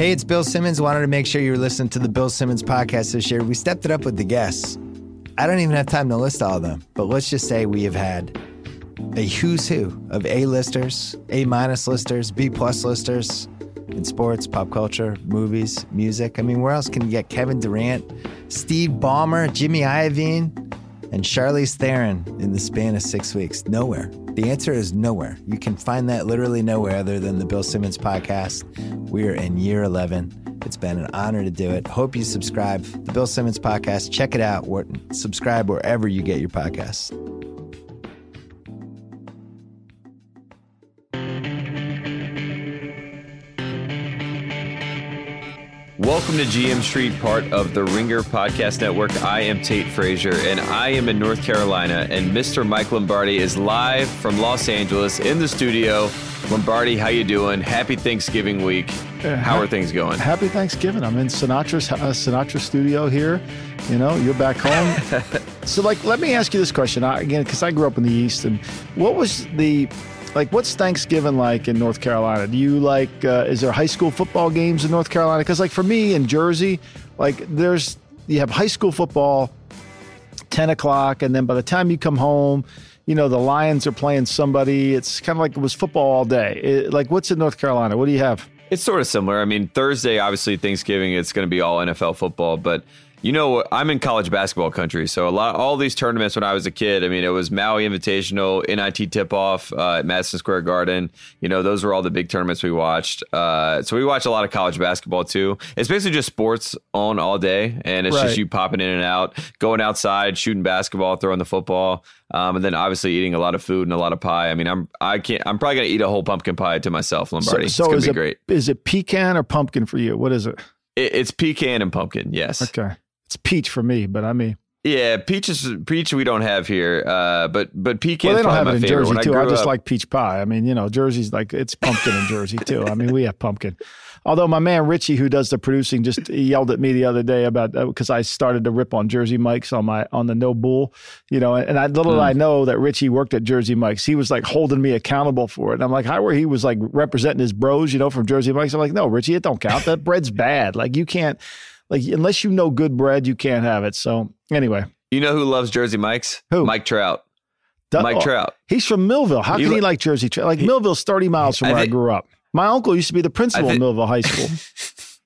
Hey, it's Bill Simmons. Wanted to make sure you were listening to the Bill Simmons podcast this year. We stepped it up with the guests. I don't even have time to list all of them, but let's just say we have had a who's who of A listers, A minus listers, B plus listers in sports, pop culture, movies, music. I mean, where else can you get Kevin Durant, Steve Ballmer, Jimmy Iovine, and Charlize Theron in the span of six weeks? Nowhere. The answer is nowhere. You can find that literally nowhere other than the Bill Simmons podcast. We're in year 11. It's been an honor to do it. Hope you subscribe. The Bill Simmons podcast. Check it out. Subscribe wherever you get your podcasts. Welcome to GM Street, part of the Ringer Podcast Network. I am Tate Frazier, and I am in North Carolina. And Mr. Mike Lombardi is live from Los Angeles in the studio. Lombardi, how you doing? Happy Thanksgiving week. how are things going? Happy Thanksgiving. I'm in Sinatra's uh, Sinatra studio here. You know, you're back home. so, like, let me ask you this question I, again, because I grew up in the East. And what was the like what's Thanksgiving like in North Carolina? Do you like uh, is there high school football games in North Carolina? Because like for me in Jersey, like there's you have high school football, ten o'clock, and then by the time you come home, you know the Lions are playing somebody. It's kind of like it was football all day. It, like what's in North Carolina? What do you have? It's sort of similar. I mean, Thursday, obviously Thanksgiving, it's going to be all NFL football, but you know, I'm in college basketball country, so a lot all these tournaments when I was a kid. I mean, it was Maui Invitational, NIT Tip Off uh, at Madison Square Garden. You know, those were all the big tournaments we watched. Uh, so we watch a lot of college basketball too. It's basically just sports on all day, and it's right. just you popping in and out, going outside, shooting basketball, throwing the football. Um, and then obviously eating a lot of food and a lot of pie. I mean, I'm I can't. I'm probably gonna eat a whole pumpkin pie to myself, Lombardi. So, so it's gonna be it, great. Is it pecan or pumpkin for you? What is it? it it's pecan and pumpkin. Yes. Okay. It's peach for me, but I mean. Yeah, peach is peach we don't have here, uh, but but pecan. Well, they don't have it in Jersey too. I, I just up, like peach pie. I mean, you know, Jersey's like it's pumpkin in Jersey too. I mean, we have pumpkin. Although my man Richie, who does the producing, just yelled at me the other day about because uh, I started to rip on Jersey Mike's on my on the No Bull, you know, and I little mm. I know that Richie worked at Jersey Mike's. He was like holding me accountable for it. And I'm like, how where he was like representing his bros, you know, from Jersey Mike's. I'm like, no, Richie, it don't count. That bread's bad. Like you can't like unless you know good bread, you can't have it. So anyway, you know who loves Jersey Mike's? Who? Mike Trout. Mike oh, Trout. He's from Millville. How he can he like Jersey Trout? Like he, Millville's thirty miles from where I, think, I grew up. My uncle used to be the principal think, of Millville High School.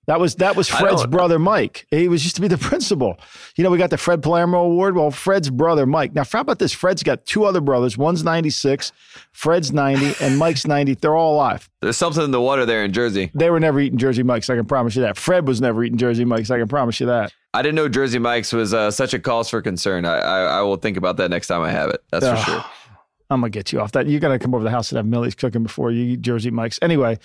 That was that was Fred's brother Mike. He was used to be the principal. You know, we got the Fred Palermo Award. Well, Fred's brother Mike. Now, how about this? Fred's got two other brothers. One's ninety six, Fred's ninety, and Mike's ninety. They're all alive. There's something in the water there in Jersey. They were never eating Jersey Mike's. I can promise you that. Fred was never eating Jersey Mike's. I can promise you that. I didn't know Jersey Mike's was uh, such a cause for concern. I, I, I will think about that next time I have it. That's for sure. I'm gonna get you off that. You're gonna come over to the house and have Millie's cooking before you eat Jersey Mike's. Anyway,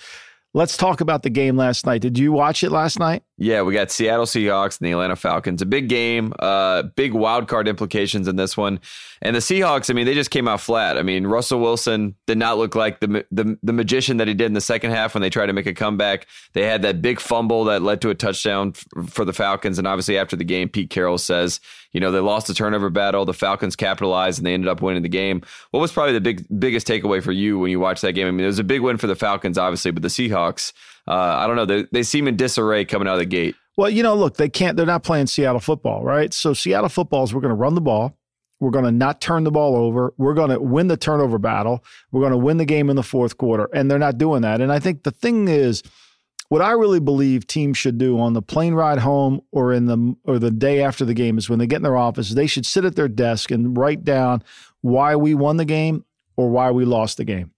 let's talk about the game last night. Did you watch it last night? Yeah, we got Seattle Seahawks and the Atlanta Falcons. A big game, uh, big wild card implications in this one. And the Seahawks, I mean, they just came out flat. I mean, Russell Wilson did not look like the, the the magician that he did in the second half when they tried to make a comeback. They had that big fumble that led to a touchdown f- for the Falcons. And obviously, after the game, Pete Carroll says, you know, they lost the turnover battle. The Falcons capitalized and they ended up winning the game. What was probably the big biggest takeaway for you when you watched that game? I mean, it was a big win for the Falcons, obviously, but the Seahawks, uh, I don't know, they, they seem in disarray coming out of the gate. Well, you know, look, they can't, they're not playing Seattle football, right? So Seattle football is we're going to run the ball. We're going to not turn the ball over. We're going to win the turnover battle. We're going to win the game in the fourth quarter. And they're not doing that. And I think the thing is, what I really believe teams should do on the plane ride home or in the or the day after the game is when they get in their office, they should sit at their desk and write down why we won the game or why we lost the game.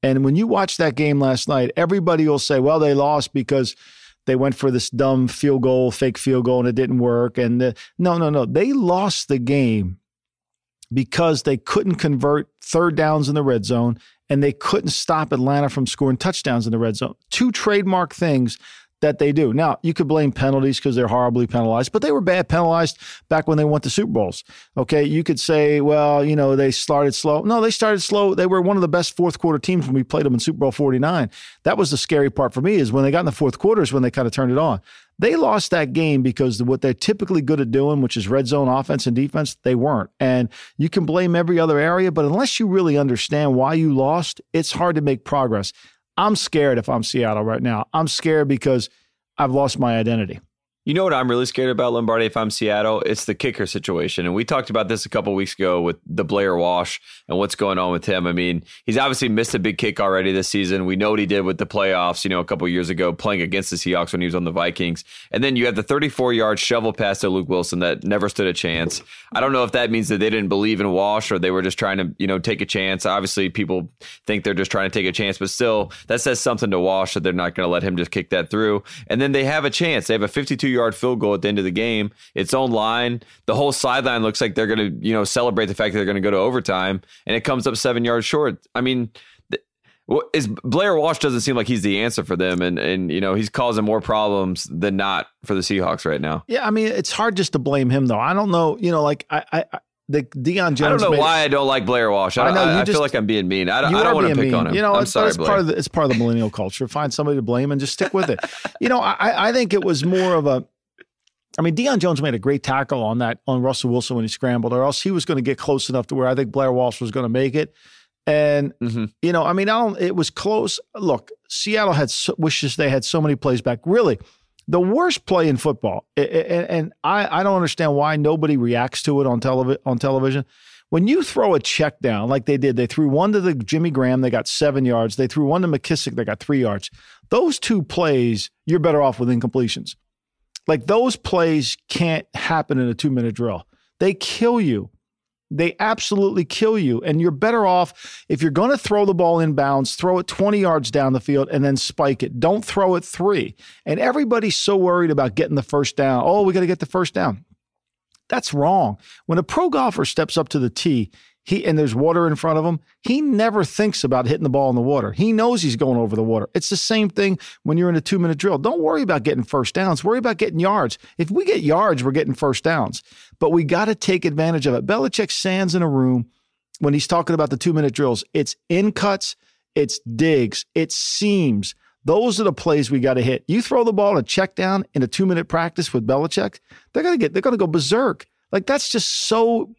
And when you watch that game last night, everybody will say, well, they lost because they went for this dumb field goal, fake field goal, and it didn't work. And the, no, no, no. They lost the game because they couldn't convert third downs in the red zone and they couldn't stop Atlanta from scoring touchdowns in the red zone. Two trademark things that they do. Now, you could blame penalties because they're horribly penalized, but they were bad penalized back when they went to Super Bowls. Okay. You could say, well, you know, they started slow. No, they started slow. They were one of the best fourth quarter teams when we played them in Super Bowl 49. That was the scary part for me is when they got in the fourth quarters when they kind of turned it on. They lost that game because what they're typically good at doing, which is red zone offense and defense, they weren't. And you can blame every other area, but unless you really understand why you lost, it's hard to make progress. I'm scared if I'm Seattle right now. I'm scared because I've lost my identity. You know what I'm really scared about, Lombardi, if I'm Seattle? It's the kicker situation. And we talked about this a couple weeks ago with the Blair Walsh and what's going on with him. I mean, he's obviously missed a big kick already this season. We know what he did with the playoffs, you know, a couple years ago, playing against the Seahawks when he was on the Vikings. And then you have the 34 yard shovel pass to Luke Wilson that never stood a chance. I don't know if that means that they didn't believe in Walsh or they were just trying to, you know, take a chance. Obviously, people think they're just trying to take a chance, but still, that says something to Walsh that they're not going to let him just kick that through. And then they have a chance. They have a 52 yard field goal at the end of the game. It's on line. The whole sideline looks like they're going to, you know, celebrate the fact that they're going to go to overtime, and it comes up seven yards short. I mean, is Blair Walsh doesn't seem like he's the answer for them, and and you know he's causing more problems than not for the Seahawks right now. Yeah, I mean it's hard just to blame him though. I don't know, you know, like I, I the Deion Jones. I don't know made, why I don't like Blair Walsh. I, I know. I, I just, feel like I'm being mean. I don't, I don't want to pick mean. on him. You know, I'm it's, sorry, it's part of the, it's part of the millennial culture. Find somebody to blame and just stick with it. you know, I, I think it was more of a I mean, Deion Jones made a great tackle on that on Russell Wilson when he scrambled, or else he was going to get close enough to where I think Blair Walsh was going to make it. And mm-hmm. you know, I mean, I don't, it was close. Look, Seattle had so, wishes they had so many plays back. Really, the worst play in football, and, I, I don't understand why nobody reacts to it on television. On television, when you throw a check down like they did, they threw one to the Jimmy Graham, they got seven yards. They threw one to McKissic, they got three yards. Those two plays, you're better off with incompletions. Like those plays can't happen in a two minute drill. They kill you. They absolutely kill you. And you're better off if you're going to throw the ball inbounds, throw it 20 yards down the field and then spike it. Don't throw it three. And everybody's so worried about getting the first down. Oh, we got to get the first down. That's wrong. When a pro golfer steps up to the tee, he and there's water in front of him, he never thinks about hitting the ball in the water. He knows he's going over the water. It's the same thing when you're in a two minute drill. Don't worry about getting first downs. Worry about getting yards. If we get yards, we're getting first downs. But we got to take advantage of it. Belichick stands in a room when he's talking about the two minute drills. It's in cuts, it's digs, it's seams. Those are the plays we got to hit. You throw the ball and check down in a two minute practice with Belichick, they're gonna get they're gonna go berserk. Like that's just so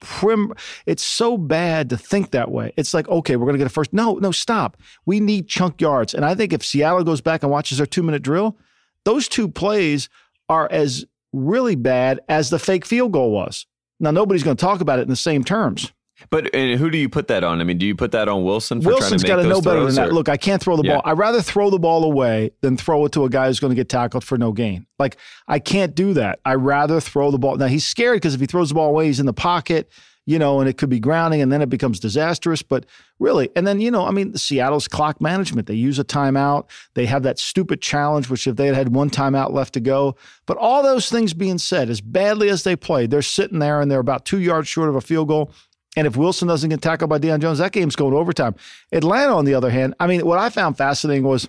prim it's so bad to think that way. It's like okay we're going to get a first no no stop. We need chunk yards. And i think if seattle goes back and watches their two minute drill those two plays are as really bad as the fake field goal was. Now nobody's going to talk about it in the same terms but and who do you put that on? I mean, do you put that on Wilson? For Wilson's got to know better than that. Look, I can't throw the yeah. ball. I'd rather throw the ball away than throw it to a guy who's going to get tackled for no gain. Like I can't do that. I rather throw the ball. Now he's scared because if he throws the ball away, he's in the pocket you know, and it could be grounding and then it becomes disastrous. But really, and then, you know, I mean, Seattle's clock management, they use a timeout. They have that stupid challenge, which if they had had one timeout left to go. But all those things being said, as badly as they played, they're sitting there and they're about two yards short of a field goal. And if Wilson doesn't get tackled by Deion Jones, that game's going overtime. Atlanta, on the other hand, I mean, what I found fascinating was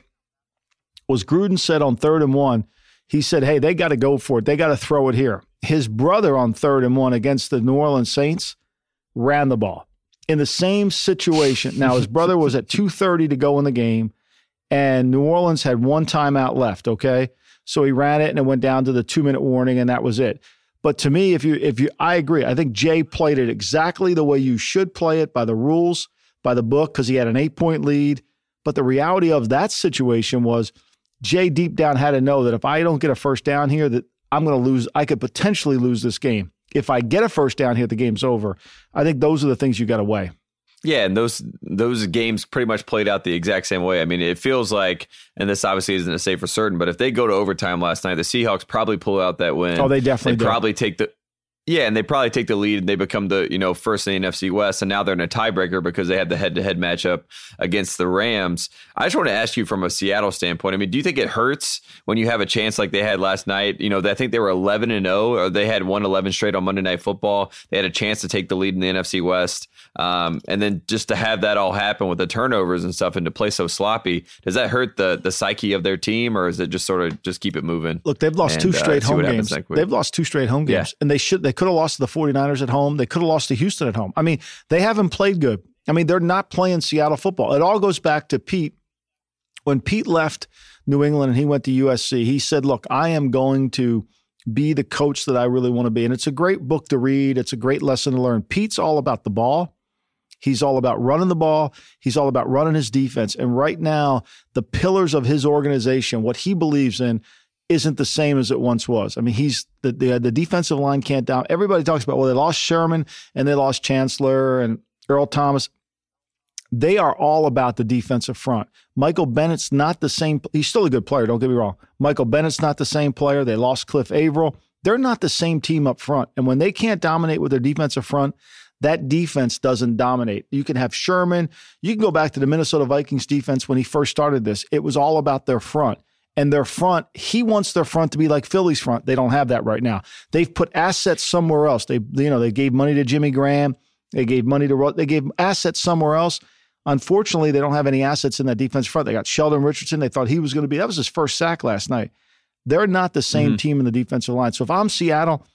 was Gruden said on third and one, he said, "Hey, they got to go for it. They got to throw it here." His brother on third and one against the New Orleans Saints ran the ball in the same situation. Now his brother was at 2:30 to go in the game and New Orleans had one timeout left, okay? So he ran it and it went down to the 2-minute warning and that was it. But to me, if you if you I agree. I think Jay played it exactly the way you should play it by the rules, by the book cuz he had an 8-point lead. But the reality of that situation was Jay deep down had to know that if I don't get a first down here that I'm going to lose I could potentially lose this game if I get a first down here, the game's over. I think those are the things you got to weigh. Yeah, and those those games pretty much played out the exact same way. I mean, it feels like, and this obviously isn't a say for certain, but if they go to overtime last night, the Seahawks probably pull out that win. Oh, they definitely they probably take the yeah, and they probably take the lead and they become the, you know, first in the NFC West. And now they're in a tiebreaker because they had the head to head matchup against the Rams. I just want to ask you from a Seattle standpoint. I mean, do you think it hurts when you have a chance like they had last night? You know, I think they were 11 and 0, or they had won 11 straight on Monday Night Football. They had a chance to take the lead in the NFC West. Um, and then just to have that all happen with the turnovers and stuff and to play so sloppy, does that hurt the the psyche of their team or is it just sort of just keep it moving? Look, they've lost and, two uh, straight uh, home games. They've lost two straight home games. Yeah. And they should they could have lost to the 49ers at home. They could have lost to Houston at home. I mean, they haven't played good. I mean, they're not playing Seattle football. It all goes back to Pete. When Pete left New England and he went to USC, he said, Look, I am going to be the coach that I really want to be. And it's a great book to read, it's a great lesson to learn. Pete's all about the ball. He's all about running the ball. He's all about running his defense. And right now, the pillars of his organization, what he believes in, isn't the same as it once was. I mean, he's the the, the defensive line can't down. Everybody talks about well, they lost Sherman and they lost Chancellor and Earl Thomas. They are all about the defensive front. Michael Bennett's not the same. He's still a good player. Don't get me wrong. Michael Bennett's not the same player. They lost Cliff Avril. They're not the same team up front. And when they can't dominate with their defensive front, that defense doesn't dominate. You can have Sherman. You can go back to the Minnesota Vikings defense when he first started this. It was all about their front. And their front, he wants their front to be like Philly's front. They don't have that right now. They've put assets somewhere else. They, you know, they gave money to Jimmy Graham. They gave money to, they gave assets somewhere else. Unfortunately, they don't have any assets in that defense front. They got Sheldon Richardson. They thought he was going to be, that was his first sack last night. They're not the same mm-hmm. team in the defensive line. So if I'm Seattle,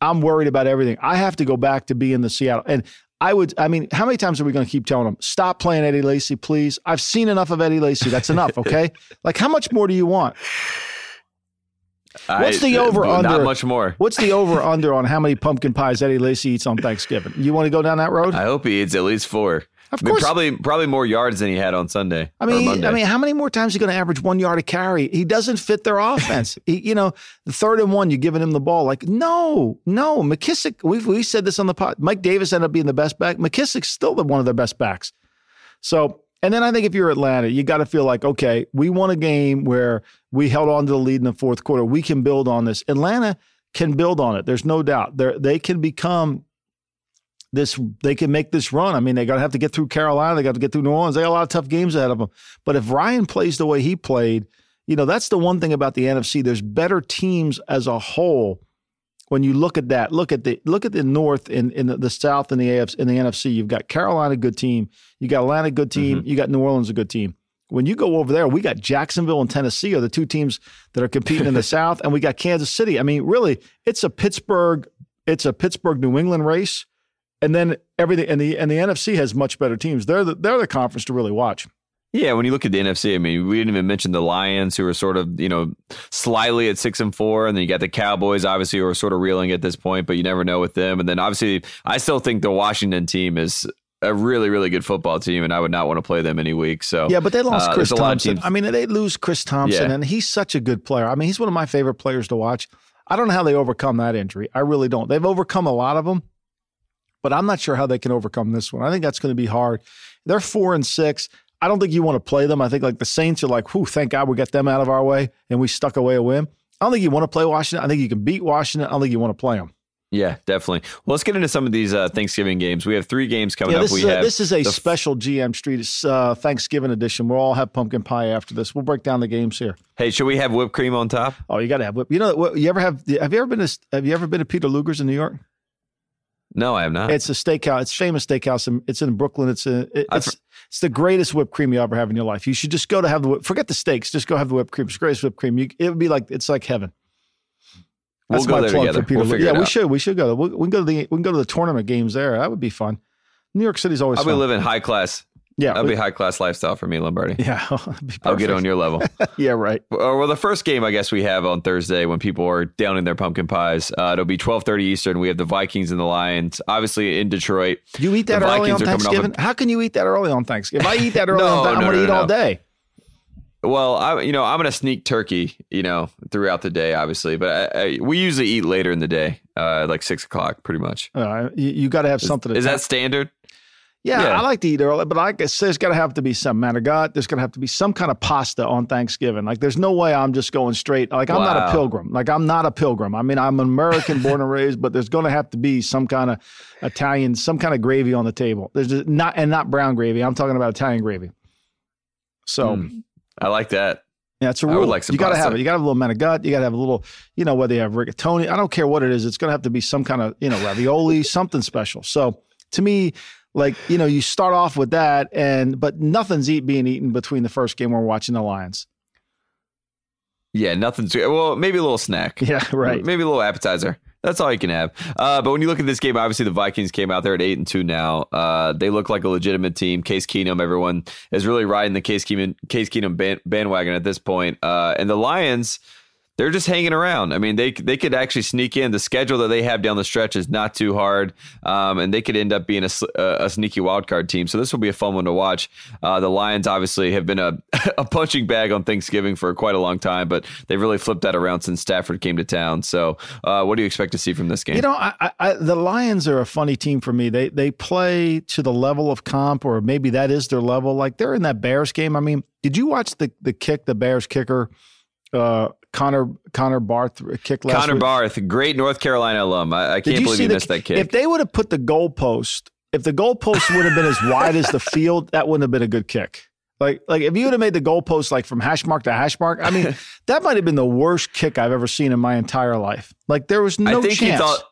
I'm worried about everything. I have to go back to being the Seattle. And I would, I mean, how many times are we going to keep telling them, stop playing Eddie Lacy, please? I've seen enough of Eddie Lacy. That's enough, okay? like, how much more do you want? What's the uh, over under? Not much more. What's the over under on how many pumpkin pies Eddie Lacy eats on Thanksgiving? You want to go down that road? I hope he eats at least four. Of course, I mean, probably probably more yards than he had on Sunday. I mean, I mean, how many more times are you going to average one yard a carry? He doesn't fit their offense. he, you know, the third and one, you're giving him the ball. Like, no, no, McKissic. We we said this on the pod. Mike Davis ended up being the best back. McKissic's still the one of their best backs. So, and then I think if you're Atlanta, you got to feel like, okay, we won a game where we held on to the lead in the fourth quarter. We can build on this. Atlanta can build on it. There's no doubt. They they can become this they can make this run. I mean, they got to have to get through Carolina, they got to get through New Orleans. They got a lot of tough games ahead of them. But if Ryan plays the way he played, you know, that's the one thing about the NFC. There's better teams as a whole. When you look at that, look at the look at the North in in the, the South and the AFC in the NFC. You've got Carolina, good team. You got Atlanta, good team. Mm-hmm. You got New Orleans, a good team. When you go over there, we got Jacksonville and Tennessee are the two teams that are competing in the South, and we got Kansas City. I mean, really, it's a Pittsburgh, it's a Pittsburgh New England race and then everything and the and the NFC has much better teams. They're the, they're the conference to really watch. Yeah, when you look at the NFC, I mean, we didn't even mention the Lions, who are sort of, you know, slyly at six and four, and then you got the Cowboys, obviously, who are sort of reeling at this point, but you never know with them. And then obviously, I still think the Washington team is a really, really good football team, and I would not want to play them any week. So yeah, but they lost uh, Chris Thompson. I mean, they lose Chris Thompson, yeah. and he's such a good player. I mean, he's one of my favorite players to watch. I don't know how they overcome that injury. I really don't. They've overcome a lot of them, but I'm not sure how they can overcome this one. I think that's going to be hard. They're four and six. I don't think you want to play them. I think like the Saints are like, whew, thank God we got them out of our way and we stuck away a win. I don't think you want to play Washington. I think you can beat Washington. I don't think you want to play them. Yeah, definitely. Well, let's get into some of these uh, Thanksgiving games. We have three games coming yeah, up. We is have this is a special GM Street uh, Thanksgiving edition. We'll all have pumpkin pie after this. We'll break down the games here. Hey, should we have whipped cream on top? Oh, you got to have whipped. You know, you ever have? Have you ever been to? Have you ever been to Peter Luger's in New York? No, I have not. It's a steakhouse. It's famous steakhouse. In, it's in Brooklyn. It's a, it's it's the greatest whipped cream you ever have in your life. You should just go to have the forget the steaks. Just go have the whipped cream. It's the greatest whipped cream. You, it would be like it's like heaven. That's we'll my plug together. for Peter. We'll yeah, we should. We should go. we we can go to the we can go to the tournament games there. That would be fun. New York City's always. I'll fun. be living high class yeah, that'd be high class lifestyle for me, Lombardi. Yeah, I'll get on your level. yeah, right. Well, the first game I guess we have on Thursday when people are down in their pumpkin pies, uh, it'll be twelve thirty Eastern. We have the Vikings and the Lions, obviously in Detroit. You eat that early on Thanksgiving? How can you eat that early on Thanksgiving? If I eat that early, no, I'm no, going to no, eat all day. Well, I you know I'm gonna sneak turkey, you know, throughout the day, obviously, but I, I, we usually eat later in the day, uh, like six o'clock, pretty much. Uh, you, you got to have something. Is, is that standard? Yeah, yeah, I like to eat early, but like I guess there's got to have to be some man of God. There's going to have to be some kind of pasta on Thanksgiving. Like, there's no way I'm just going straight. Like, I'm not a pilgrim. Like, I'm not a pilgrim. I mean, I'm an American, born and raised, but there's going to have to be some kind of Italian, some kind of gravy on the table. There's just not and not brown gravy. I'm talking about Italian gravy. So, mm, I like that. Yeah, it's a rule. Like you got to have it. You got to have a little man of gut. You got to have a little, you know, whether you have rigatoni. I don't care what it is. It's going to have to be some kind of, you know, ravioli, something special. So to me, like you know you start off with that and but nothing's eat, being eaten between the first game we're watching the lions yeah nothing's well maybe a little snack yeah right maybe a little appetizer that's all you can have. Uh, but when you look at this game, obviously the Vikings came out there at eight and two. Now uh, they look like a legitimate team. Case Keenum, everyone is really riding the Case Keenum Case Keenum bandwagon at this point. Uh, and the Lions, they're just hanging around. I mean, they they could actually sneak in. The schedule that they have down the stretch is not too hard, um, and they could end up being a, a, sneaky wild card team. So this will be a fun one to watch. Uh, the Lions obviously have been a, a punching bag on Thanksgiving for quite a long time, but they've really flipped that around since Stafford came to town. So, uh, what do you expect to see from this game? You know, I, I, the Lions are a funny team for me. They they play to the level of comp, or maybe that is their level. Like they're in that Bears game. I mean, did you watch the the kick the Bears kicker? Uh, Connor Connor Barth kick last Connor week. Barth, great North Carolina alum. I, I can't believe he the, missed that kick. If they would have put the goalpost, if the goalpost would have been as wide as the field, that wouldn't have been a good kick. Like, like if you would have made the goalpost like from hash mark to hash mark, I mean, that might have been the worst kick I've ever seen in my entire life. Like there was no I think chance. He thought,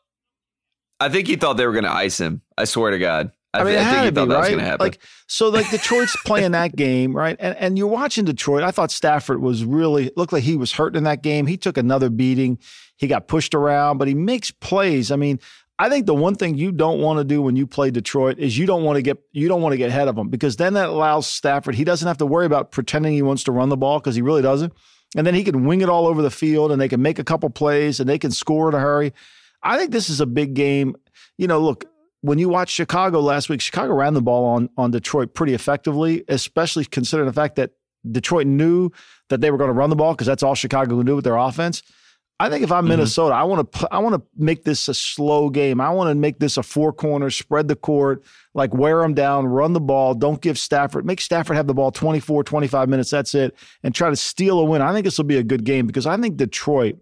I think he thought they were going to ice him. I swear to God. I, I mean, I think he thought be, right? Like, so like Detroit's playing that game, right? And and you're watching Detroit. I thought Stafford was really looked like he was hurt in that game. He took another beating. He got pushed around, but he makes plays. I mean, I think the one thing you don't want to do when you play Detroit is you don't want to get you don't want to get ahead of them because then that allows Stafford. He doesn't have to worry about pretending he wants to run the ball because he really doesn't. And then he can wing it all over the field and they can make a couple plays and they can score in a hurry. I think this is a big game. You know, look, when you watch Chicago last week, Chicago ran the ball on on Detroit pretty effectively, especially considering the fact that Detroit knew that they were going to run the ball because that's all Chicago can do with their offense. I think if I'm mm-hmm. Minnesota, I want to I want to make this a slow game. I want to make this a four corner, spread the court, like wear them down, run the ball, don't give Stafford, make Stafford have the ball 24, 25 minutes, that's it, and try to steal a win. I think this will be a good game because I think Detroit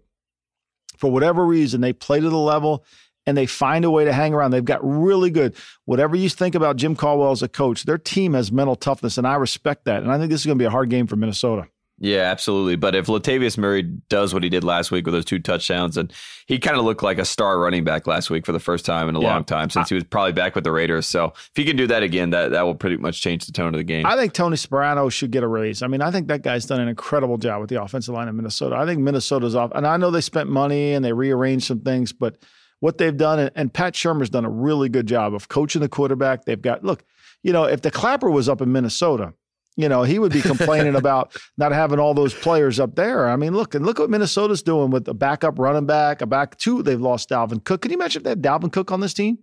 for whatever reason they play to the level and they find a way to hang around. They've got really good. Whatever you think about Jim Caldwell as a coach, their team has mental toughness, and I respect that. And I think this is going to be a hard game for Minnesota. Yeah, absolutely. But if Latavius Murray does what he did last week with those two touchdowns, and he kind of looked like a star running back last week for the first time in a yeah. long time since he was probably back with the Raiders. So if he can do that again, that that will pretty much change the tone of the game. I think Tony Sparano should get a raise. I mean, I think that guy's done an incredible job with the offensive line in Minnesota. I think Minnesota's off, and I know they spent money and they rearranged some things, but what they've done, and Pat Shurmur's done a really good job of coaching the quarterback. They've got look, you know, if the clapper was up in Minnesota you know, he would be complaining about not having all those players up there. I mean, look and look what Minnesota's doing with a backup running back, a back two. They've lost Dalvin Cook. Can you imagine if they had Dalvin Cook on this team?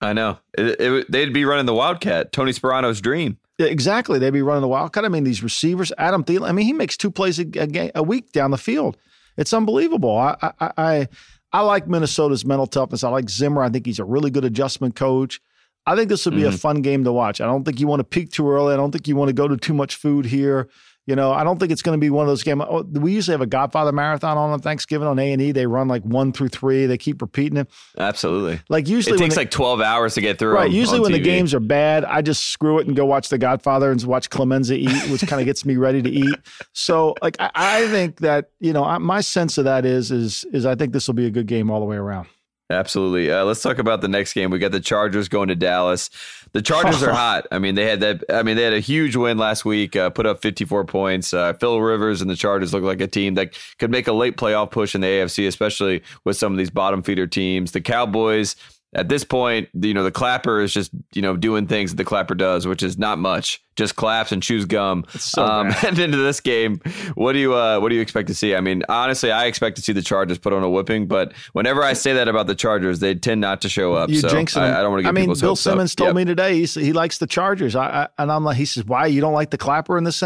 I know it, it, they'd be running the Wildcat, Tony Sparano's dream. Yeah, exactly, they'd be running the Wildcat. I mean, these receivers, Adam Thielen. I mean, he makes two plays a, a, a week down the field. It's unbelievable. I, I, I I like Minnesota's mental toughness. I like Zimmer. I think he's a really good adjustment coach. I think this would be mm-hmm. a fun game to watch. I don't think you want to peak too early. I don't think you want to go to too much food here. You know, I don't think it's going to be one of those games. Oh, we usually have a Godfather marathon on on Thanksgiving on A and E. They run like one through three. They keep repeating it. Absolutely. Like usually, it takes like twelve hours to get through. Right. usually, on when TV. the games are bad, I just screw it and go watch The Godfather and watch Clemenza eat, which kind of gets me ready to eat. So, like, I, I think that you know, my sense of that is is is I think this will be a good game all the way around. Absolutely. Uh, let's talk about the next game. We got the Chargers going to Dallas. The Chargers are hot. I mean, they had that. I mean, they had a huge win last week. Uh, put up 54 points. Uh, Phil Rivers and the Chargers look like a team that could make a late playoff push in the AFC, especially with some of these bottom feeder teams. The Cowboys at this point, you know, the clapper is just, you know, doing things that the clapper does, which is not much. Just claps and chews gum. So um, and into this game, what do you uh, what do you expect to see? I mean, honestly, I expect to see the Chargers put on a whipping, but whenever I say that about the Chargers, they tend not to show up. You so. I, I don't want to get I mean, Bill Simmons up. told yep. me today he, he likes the Chargers. I, I, and I'm like, he says, why you don't like the clapper in this?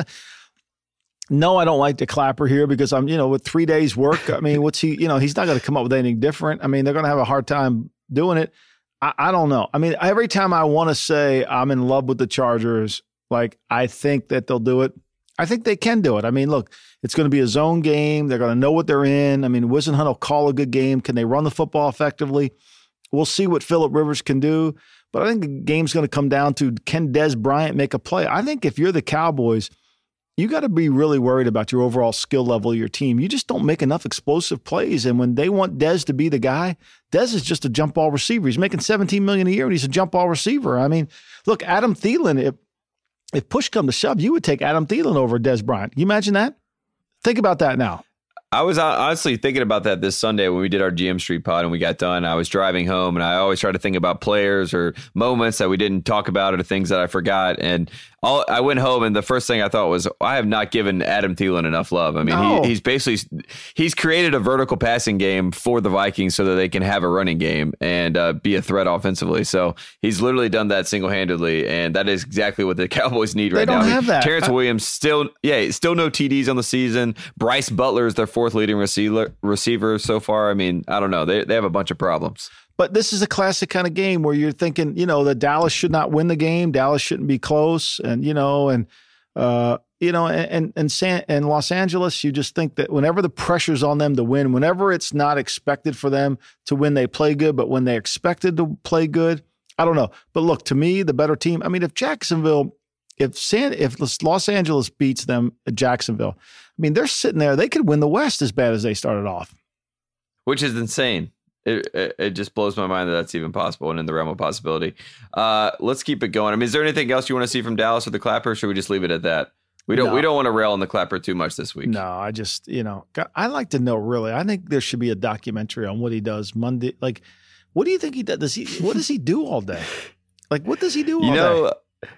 No, I don't like the clapper here because I'm, you know, with three days work. I mean, what's he, you know, he's not going to come up with anything different. I mean, they're going to have a hard time doing it. I, I don't know. I mean, every time I want to say I'm in love with the Chargers, like I think that they'll do it. I think they can do it. I mean, look, it's going to be a zone game. They're going to know what they're in. I mean, Whisenhunt will call a good game. Can they run the football effectively? We'll see what Philip Rivers can do. But I think the game's going to come down to can Dez Bryant make a play? I think if you're the Cowboys – you got to be really worried about your overall skill level of your team. You just don't make enough explosive plays. And when they want Dez to be the guy, Dez is just a jump ball receiver. He's making 17 million a year and he's a jump ball receiver. I mean, look, Adam Thielen, if if push come to shove, you would take Adam Thielen over Dez Bryant. You imagine that? Think about that now. I was honestly thinking about that this Sunday when we did our GM Street pod and we got done. I was driving home and I always try to think about players or moments that we didn't talk about or things that I forgot. And all, I went home and the first thing I thought was, I have not given Adam Thielen enough love. I mean, no. he, he's basically he's created a vertical passing game for the Vikings so that they can have a running game and uh, be a threat offensively. So he's literally done that single handedly, and that is exactly what the Cowboys need right they don't now. Have that. Terrance Williams still, yeah, still no TDs on the season. Brice Butler is their fourth leading receiver receiver so far. I mean, I don't know. They they have a bunch of problems. But this is a classic kind of game where you're thinking, you know, that Dallas should not win the game. Dallas shouldn't be close, and you know, and uh, you know, and and San and Los Angeles, you just think that whenever the pressure's on them to win, whenever it's not expected for them to win, they play good. But when they expected to play good, I don't know. But look, to me, the better team. I mean, if Jacksonville, if San, if Los Angeles beats them at Jacksonville, I mean, they're sitting there. They could win the West as bad as they started off, which is insane. It, it, it, just blows my mind that that's even possible and in the realm of possibility. Uh, let's keep it going. I mean, is there anything else you want to see from Dallas or the Clapper? Or should we just leave it at that? We don't. No. We don't want to rail on the Clapper too much this week. No, I just you know I like to know really. I think there should be a documentary on what he does Monday. Like, what do you think he does? Does he? What does he do all day? Like, what does he do? you know, day?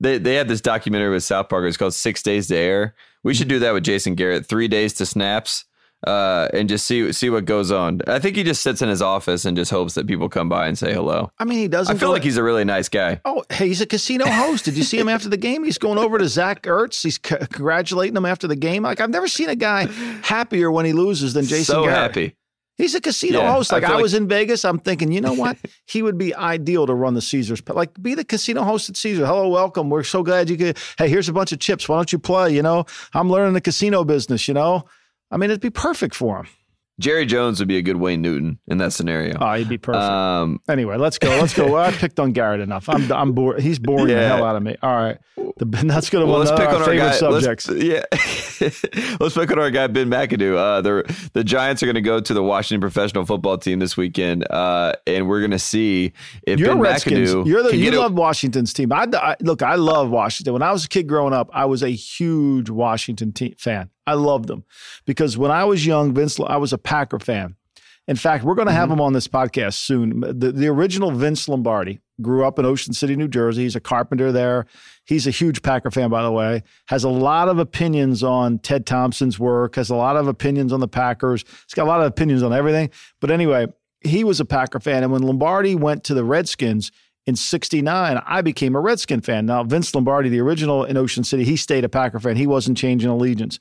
they they had this documentary with South Park. It's called Six Days to Air. We should do that with Jason Garrett. Three days to snaps uh, and just see see what goes on. I think he just sits in his office and just hopes that people come by and say hello. I mean, he doesn't. I feel like he's a really nice guy. Oh, hey, he's a casino host. Did you see him after the game? He's going over to Zach Ertz. He's c- congratulating him after the game. Like I've never seen a guy happier when he loses than Jason. So Garrett. happy. He's a casino yeah, host. Like I, I was like- in Vegas, I'm thinking, you know what? he would be ideal to run the Caesars. but Like be the casino host at Caesar. Hello, welcome. We're so glad you could. Hey, here's a bunch of chips. Why don't you play? You know, I'm learning the casino business. You know, I mean, it'd be perfect for him. Jerry Jones would be a good Wayne Newton in that scenario. Oh, he'd be perfect. Um, anyway, let's go. Let's go. Well, I picked on Garrett enough. I'm I'm bored. He's boring yeah. the hell out of me. All right, the, that's going to well, let's pick on our guy. Subjects. Let's, yeah, let's pick on our guy Ben McAdoo. Uh, the the Giants are going to go to the Washington professional football team this weekend, uh, and we're going to see if you're Ben Redskins. McAdoo. You're the, you love a, Washington's team. I, I, look. I love Washington. When I was a kid growing up, I was a huge Washington team fan. I loved them because when I was young, Vince, I was a Packer fan. In fact, we're going to have mm-hmm. him on this podcast soon. The, the original Vince Lombardi grew up in Ocean City, New Jersey. He's a carpenter there. He's a huge Packer fan, by the way. Has a lot of opinions on Ted Thompson's work. Has a lot of opinions on the Packers. He's got a lot of opinions on everything. But anyway, he was a Packer fan, and when Lombardi went to the Redskins in '69, I became a Redskin fan. Now Vince Lombardi, the original in Ocean City, he stayed a Packer fan. He wasn't changing allegiance.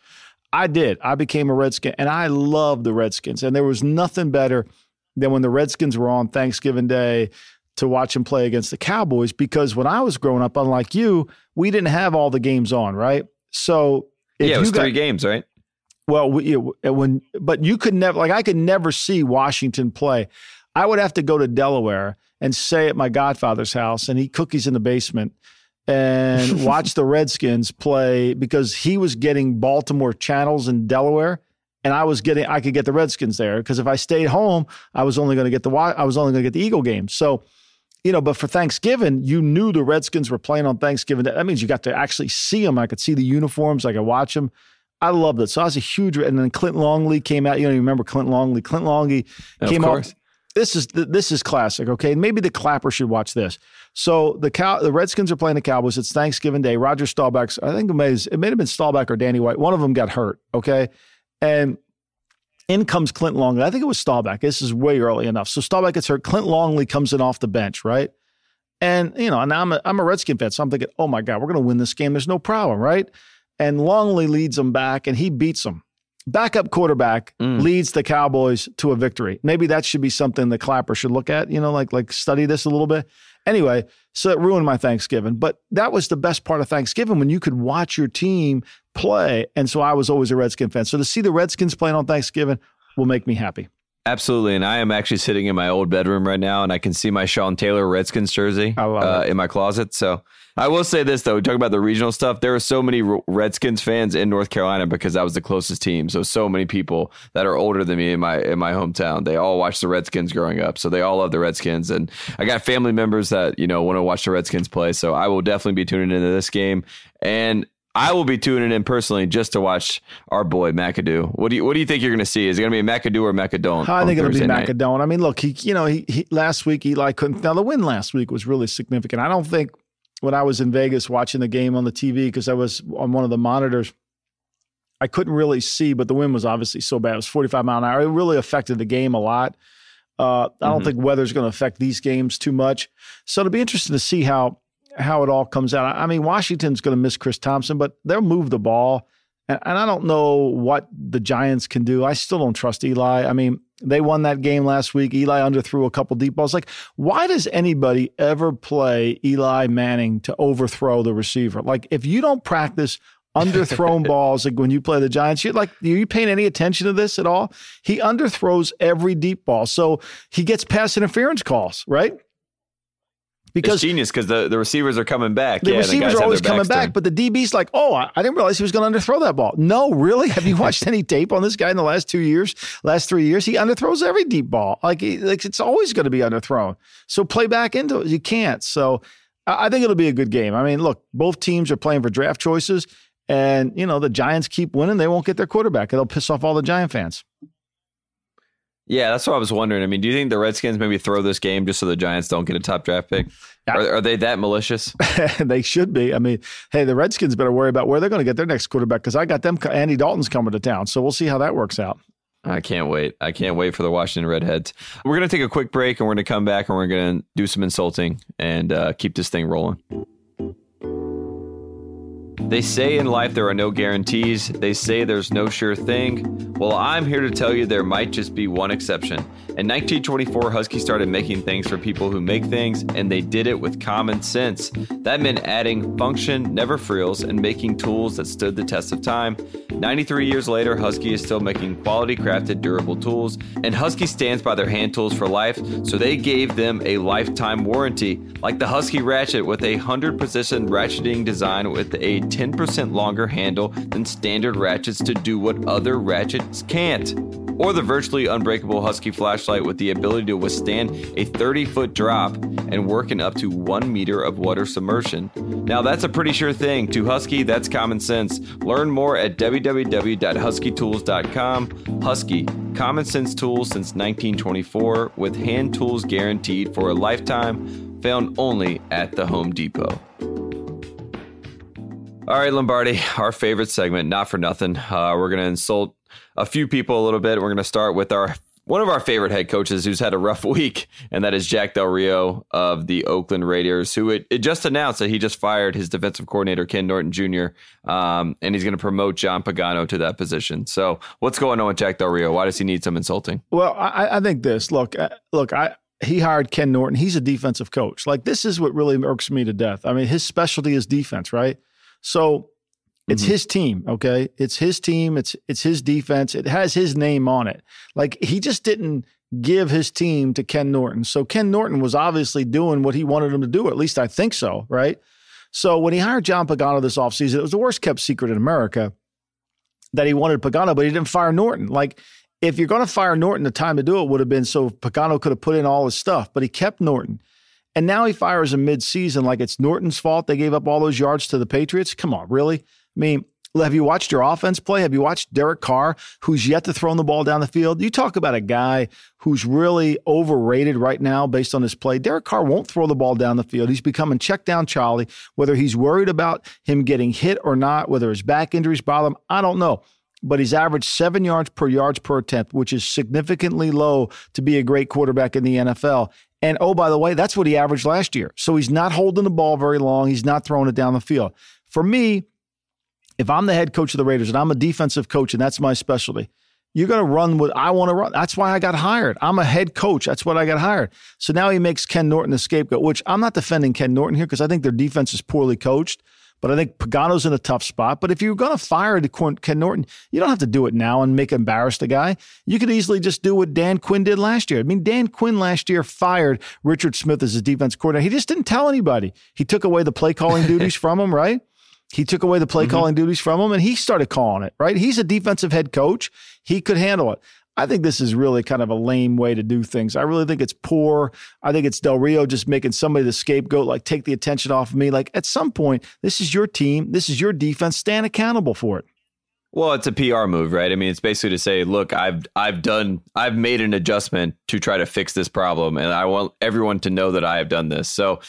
I did. I became a Redskin, and I love the Redskins. And there was nothing better than when the Redskins were on Thanksgiving Day to watch them play against the Cowboys. Because when I was growing up, unlike you, we didn't have all the games on, right? So yeah, it was got, three games, right? Well, we, when but you could never like I could never see Washington play. I would have to go to Delaware and stay at my godfather's house and eat cookies in the basement and watch the Redskins play because he was getting Baltimore channels in Delaware and I was getting I could get the Redskins there because if I stayed home, I was only going to get the I was only going to get the Eagle game. So, you know, but for Thanksgiving, you knew the Redskins were playing on Thanksgiving. That means you got to actually see them. I could see the uniforms. I could watch them. I loved it. So I was a huge. And then Clint Longley came out. You know, you remember Clint Longley? Clint Longley came out this is this is classic. Okay, maybe the Clapper should watch this. So the cow, the Redskins are playing the Cowboys. It's Thanksgiving Day. Roger Staubach, I think it may, it may have been Staubach or Danny White. One of them got hurt. Okay, and in comes Clint Longley. I think it was Staubach. This is way early enough. So Staubach gets hurt. Clint Longley comes in off the bench, right? And you know, and I'm a, I'm a Redskin fan, so I'm thinking, oh my God, we're going to win this game. There's no problem, right? And Longley leads them back, and he beats them backup quarterback mm. leads the Cowboys to a victory. Maybe that should be something the Clapper should look at, you know, like like study this a little bit. Anyway, so it ruined my Thanksgiving, but that was the best part of Thanksgiving when you could watch your team play. And so I was always a Redskin fan. So to see the Redskins playing on Thanksgiving will make me happy. Absolutely, and I am actually sitting in my old bedroom right now, and I can see my Sean Taylor Redskins jersey uh, in my closet. So I will say this though, talking about the regional stuff, there are so many Redskins fans in North Carolina because that was the closest team. So so many people that are older than me in my in my hometown, they all watched the Redskins growing up, so they all love the Redskins. And I got family members that you know want to watch the Redskins play, so I will definitely be tuning into this game. And I will be tuning in personally just to watch our boy McAdoo. What do you What do you think you're going to see? Is it going to be McAdoo or McAdone? I think it'll be McAdone. I mean, look, he you know he, he last week Eli couldn't. Now the win last week was really significant. I don't think when I was in Vegas watching the game on the TV because I was on one of the monitors. I couldn't really see, but the wind was obviously so bad. It was 45 mile an hour. It really affected the game a lot. Uh, I don't mm-hmm. think weather's going to affect these games too much. So it'll be interesting to see how how it all comes out. I mean, Washington's going to miss Chris Thompson, but they'll move the ball. And, and I don't know what the Giants can do. I still don't trust Eli. I mean, they won that game last week. Eli underthrew a couple deep balls. Like, why does anybody ever play Eli Manning to overthrow the receiver? Like, if you don't practice underthrown balls, like when you play the Giants, you're like, are you paying any attention to this at all? He underthrows every deep ball. So he gets pass interference calls, right? Because it's genius because the, the receivers are coming back. The yeah, receivers the are always coming back, but the DB's like, oh, I, I didn't realize he was going to underthrow that ball. No, really? Have you watched any tape on this guy in the last two years, last three years? He underthrows every deep ball. Like, like it's always going to be underthrown. So play back into it. You can't. So I think it'll be a good game. I mean, look, both teams are playing for draft choices, and you know the Giants keep winning. They won't get their quarterback. It'll piss off all the Giant fans. Yeah, that's what I was wondering. I mean, do you think the Redskins maybe throw this game just so the Giants don't get a top draft pick? Are, are they that malicious? they should be. I mean, hey, the Redskins better worry about where they're going to get their next quarterback because I got them. Andy Dalton's coming to town, so we'll see how that works out. I can't wait. I can't wait for the Washington Redheads. We're going to take a quick break and we're going to come back and we're going to do some insulting and uh, keep this thing rolling. They say in life there are no guarantees. They say there's no sure thing. Well, I'm here to tell you there might just be one exception. In 1924, Husky started making things for people who make things, and they did it with common sense. That meant adding function, never frills, and making tools that stood the test of time. 93 years later, Husky is still making quality crafted, durable tools, and Husky stands by their hand tools for life, so they gave them a lifetime warranty, like the Husky Ratchet with a 100 position ratcheting design with a 10% longer handle than standard ratchets to do what other ratchets can't. Or the virtually unbreakable Husky flashlight with the ability to withstand a 30 foot drop and work in up to 1 meter of water submersion. Now, that's a pretty sure thing. To Husky, that's common sense. Learn more at www.huskytools.com. Husky, common sense tools since 1924 with hand tools guaranteed for a lifetime, found only at the Home Depot. All right, Lombardi, our favorite segment, not for nothing. Uh, we're going to insult a few people a little bit. We're going to start with our one of our favorite head coaches who's had a rough week, and that is Jack Del Rio of the Oakland Raiders, who it, it just announced that he just fired his defensive coordinator, Ken Norton Jr., um, and he's going to promote John Pagano to that position. So, what's going on with Jack Del Rio? Why does he need some insulting? Well, I, I think this. Look, uh, look, I he hired Ken Norton. He's a defensive coach. Like this is what really irks me to death. I mean, his specialty is defense, right? So it's mm-hmm. his team, okay? It's his team, it's it's his defense. It has his name on it. Like he just didn't give his team to Ken Norton. So Ken Norton was obviously doing what he wanted him to do, at least I think so, right? So when he hired John Pagano this offseason, it was the worst kept secret in America that he wanted Pagano, but he didn't fire Norton. Like if you're going to fire Norton, the time to do it would have been so Pagano could have put in all his stuff, but he kept Norton. And now he fires him midseason like it's Norton's fault they gave up all those yards to the Patriots. Come on, really? I mean, have you watched your offense play? Have you watched Derek Carr, who's yet to throw the ball down the field? You talk about a guy who's really overrated right now based on his play. Derek Carr won't throw the ball down the field. He's becoming check down Charlie. Whether he's worried about him getting hit or not, whether his back injuries bother him, I don't know but he's averaged seven yards per yards per attempt, which is significantly low to be a great quarterback in the NFL. And oh, by the way, that's what he averaged last year. So he's not holding the ball very long. He's not throwing it down the field. For me, if I'm the head coach of the Raiders and I'm a defensive coach and that's my specialty, you're going to run what I want to run. That's why I got hired. I'm a head coach. That's what I got hired. So now he makes Ken Norton the scapegoat, which I'm not defending Ken Norton here because I think their defense is poorly coached. But I think Pagano's in a tough spot. But if you're going to fire Ken Norton, you don't have to do it now and make embarrass the guy. You could easily just do what Dan Quinn did last year. I mean, Dan Quinn last year fired Richard Smith as his defense coordinator. He just didn't tell anybody. He took away the play calling duties from him, right? He took away the play mm-hmm. calling duties from him and he started calling it, right? He's a defensive head coach. He could handle it. I think this is really kind of a lame way to do things. I really think it's poor. I think it's Del Rio just making somebody the scapegoat, like take the attention off of me. Like at some point, this is your team, this is your defense. Stand accountable for it. Well, it's a PR move, right? I mean, it's basically to say, look, I've I've done I've made an adjustment to try to fix this problem, and I want everyone to know that I have done this. So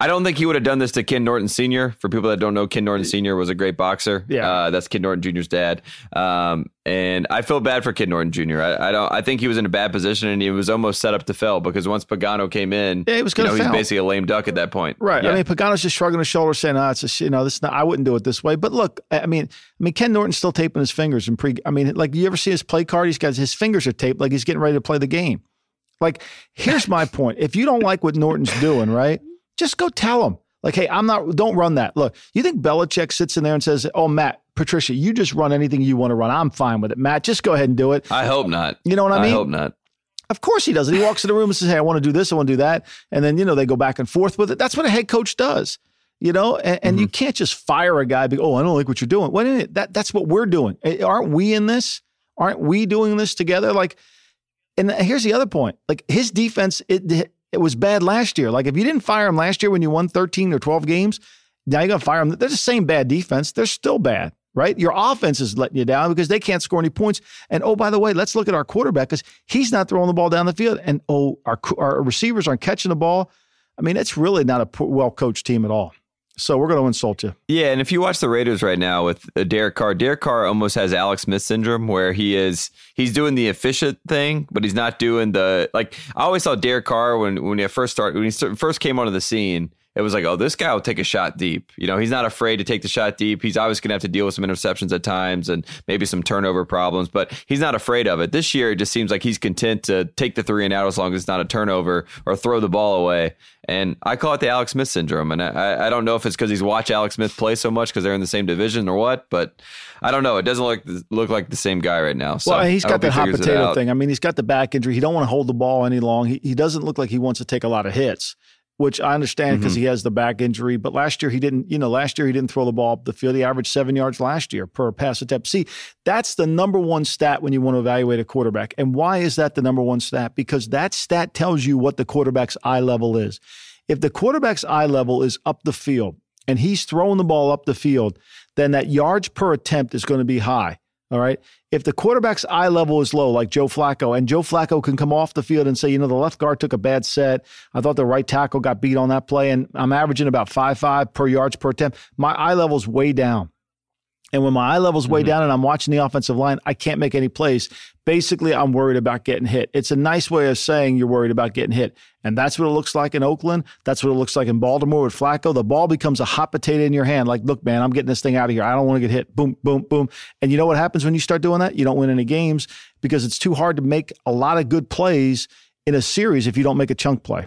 I don't think he would have done this to Ken Norton Sr. For people that don't know, Ken Norton Sr. was a great boxer. Yeah, uh, that's Ken Norton Jr.'s dad. Um, and I feel bad for Ken Norton Jr. I, I, don't. I think he was in a bad position, and he was almost set up to fail because once Pagano came in, yeah, he was you know, He's basically a lame duck at that point. Right. Yeah. I mean, Pagano's just shrugging his shoulders, saying, "Ah, oh, it's just you know, this. Not, I wouldn't do it this way." But look, I mean, I mean, Ken Norton's still taping his fingers and pre. I mean, like you ever see his play card? He's got his fingers are taped, like he's getting ready to play the game. Like, here's my point: if you don't like what Norton's doing, right, just go tell him. Like, hey, I'm not, don't run that. Look, you think Belichick sits in there and says, oh, Matt, Patricia, you just run anything you want to run. I'm fine with it. Matt, just go ahead and do it. I hope not. You know what I mean? I hope not. Of course he doesn't. He walks in the room and says, hey, I want to do this. I want to do that. And then, you know, they go back and forth with it. That's what a head coach does. You know, and, and mm-hmm. you can't just fire a guy. Because, oh, I don't like what you're doing. Wait a minute. That, that's what we're doing. Aren't we in this? Aren't we doing this together? Like, and here's the other point. Like his defense, it, it was bad last year. Like if you didn't fire him last year when you won 13 or 12 games, now you're going to fire them. They're the same bad defense. They're still bad, right? Your offense is letting you down because they can't score any points. And oh, by the way, let's look at our quarterback because he's not throwing the ball down the field. And oh, our, our receivers aren't catching the ball. I mean, it's really not a well coached team at all. So we're going to insult you. Yeah, and if you watch the Raiders right now with uh, Derek Carr, Derek Carr almost has Alex Smith syndrome, where he is he's doing the efficient thing, but he's not doing the like. I always thought Derek Carr when when he first started when he first came onto the scene it was like, oh, this guy will take a shot deep. You know, he's not afraid to take the shot deep. He's always going to have to deal with some interceptions at times and maybe some turnover problems, but he's not afraid of it. This year, it just seems like he's content to take the three and out as long as it's not a turnover or throw the ball away. And I call it the Alex Smith syndrome. And I, I don't know if it's because he's watched Alex Smith play so much because they're in the same division or what, but I don't know. It doesn't look look like the same guy right now. So well, he's got that hot potato thing. I mean, he's got the back injury. He don't want to hold the ball any long. He, he doesn't look like he wants to take a lot of hits which I understand because mm-hmm. he has the back injury. But last year he didn't, you know, last year he didn't throw the ball up the field. He averaged seven yards last year per pass attempt. See, that's the number one stat when you want to evaluate a quarterback. And why is that the number one stat? Because that stat tells you what the quarterback's eye level is. If the quarterback's eye level is up the field and he's throwing the ball up the field, then that yards per attempt is going to be high. All right. If the quarterback's eye level is low, like Joe Flacco, and Joe Flacco can come off the field and say, you know, the left guard took a bad set. I thought the right tackle got beat on that play, and I'm averaging about five five per yards per attempt. My eye level's way down. And when my eye level's way mm-hmm. down and I'm watching the offensive line, I can't make any plays. Basically, I'm worried about getting hit. It's a nice way of saying you're worried about getting hit. And that's what it looks like in Oakland. That's what it looks like in Baltimore with Flacco. The ball becomes a hot potato in your hand. Like, look, man, I'm getting this thing out of here. I don't want to get hit. Boom, boom, boom. And you know what happens when you start doing that? You don't win any games because it's too hard to make a lot of good plays in a series if you don't make a chunk play.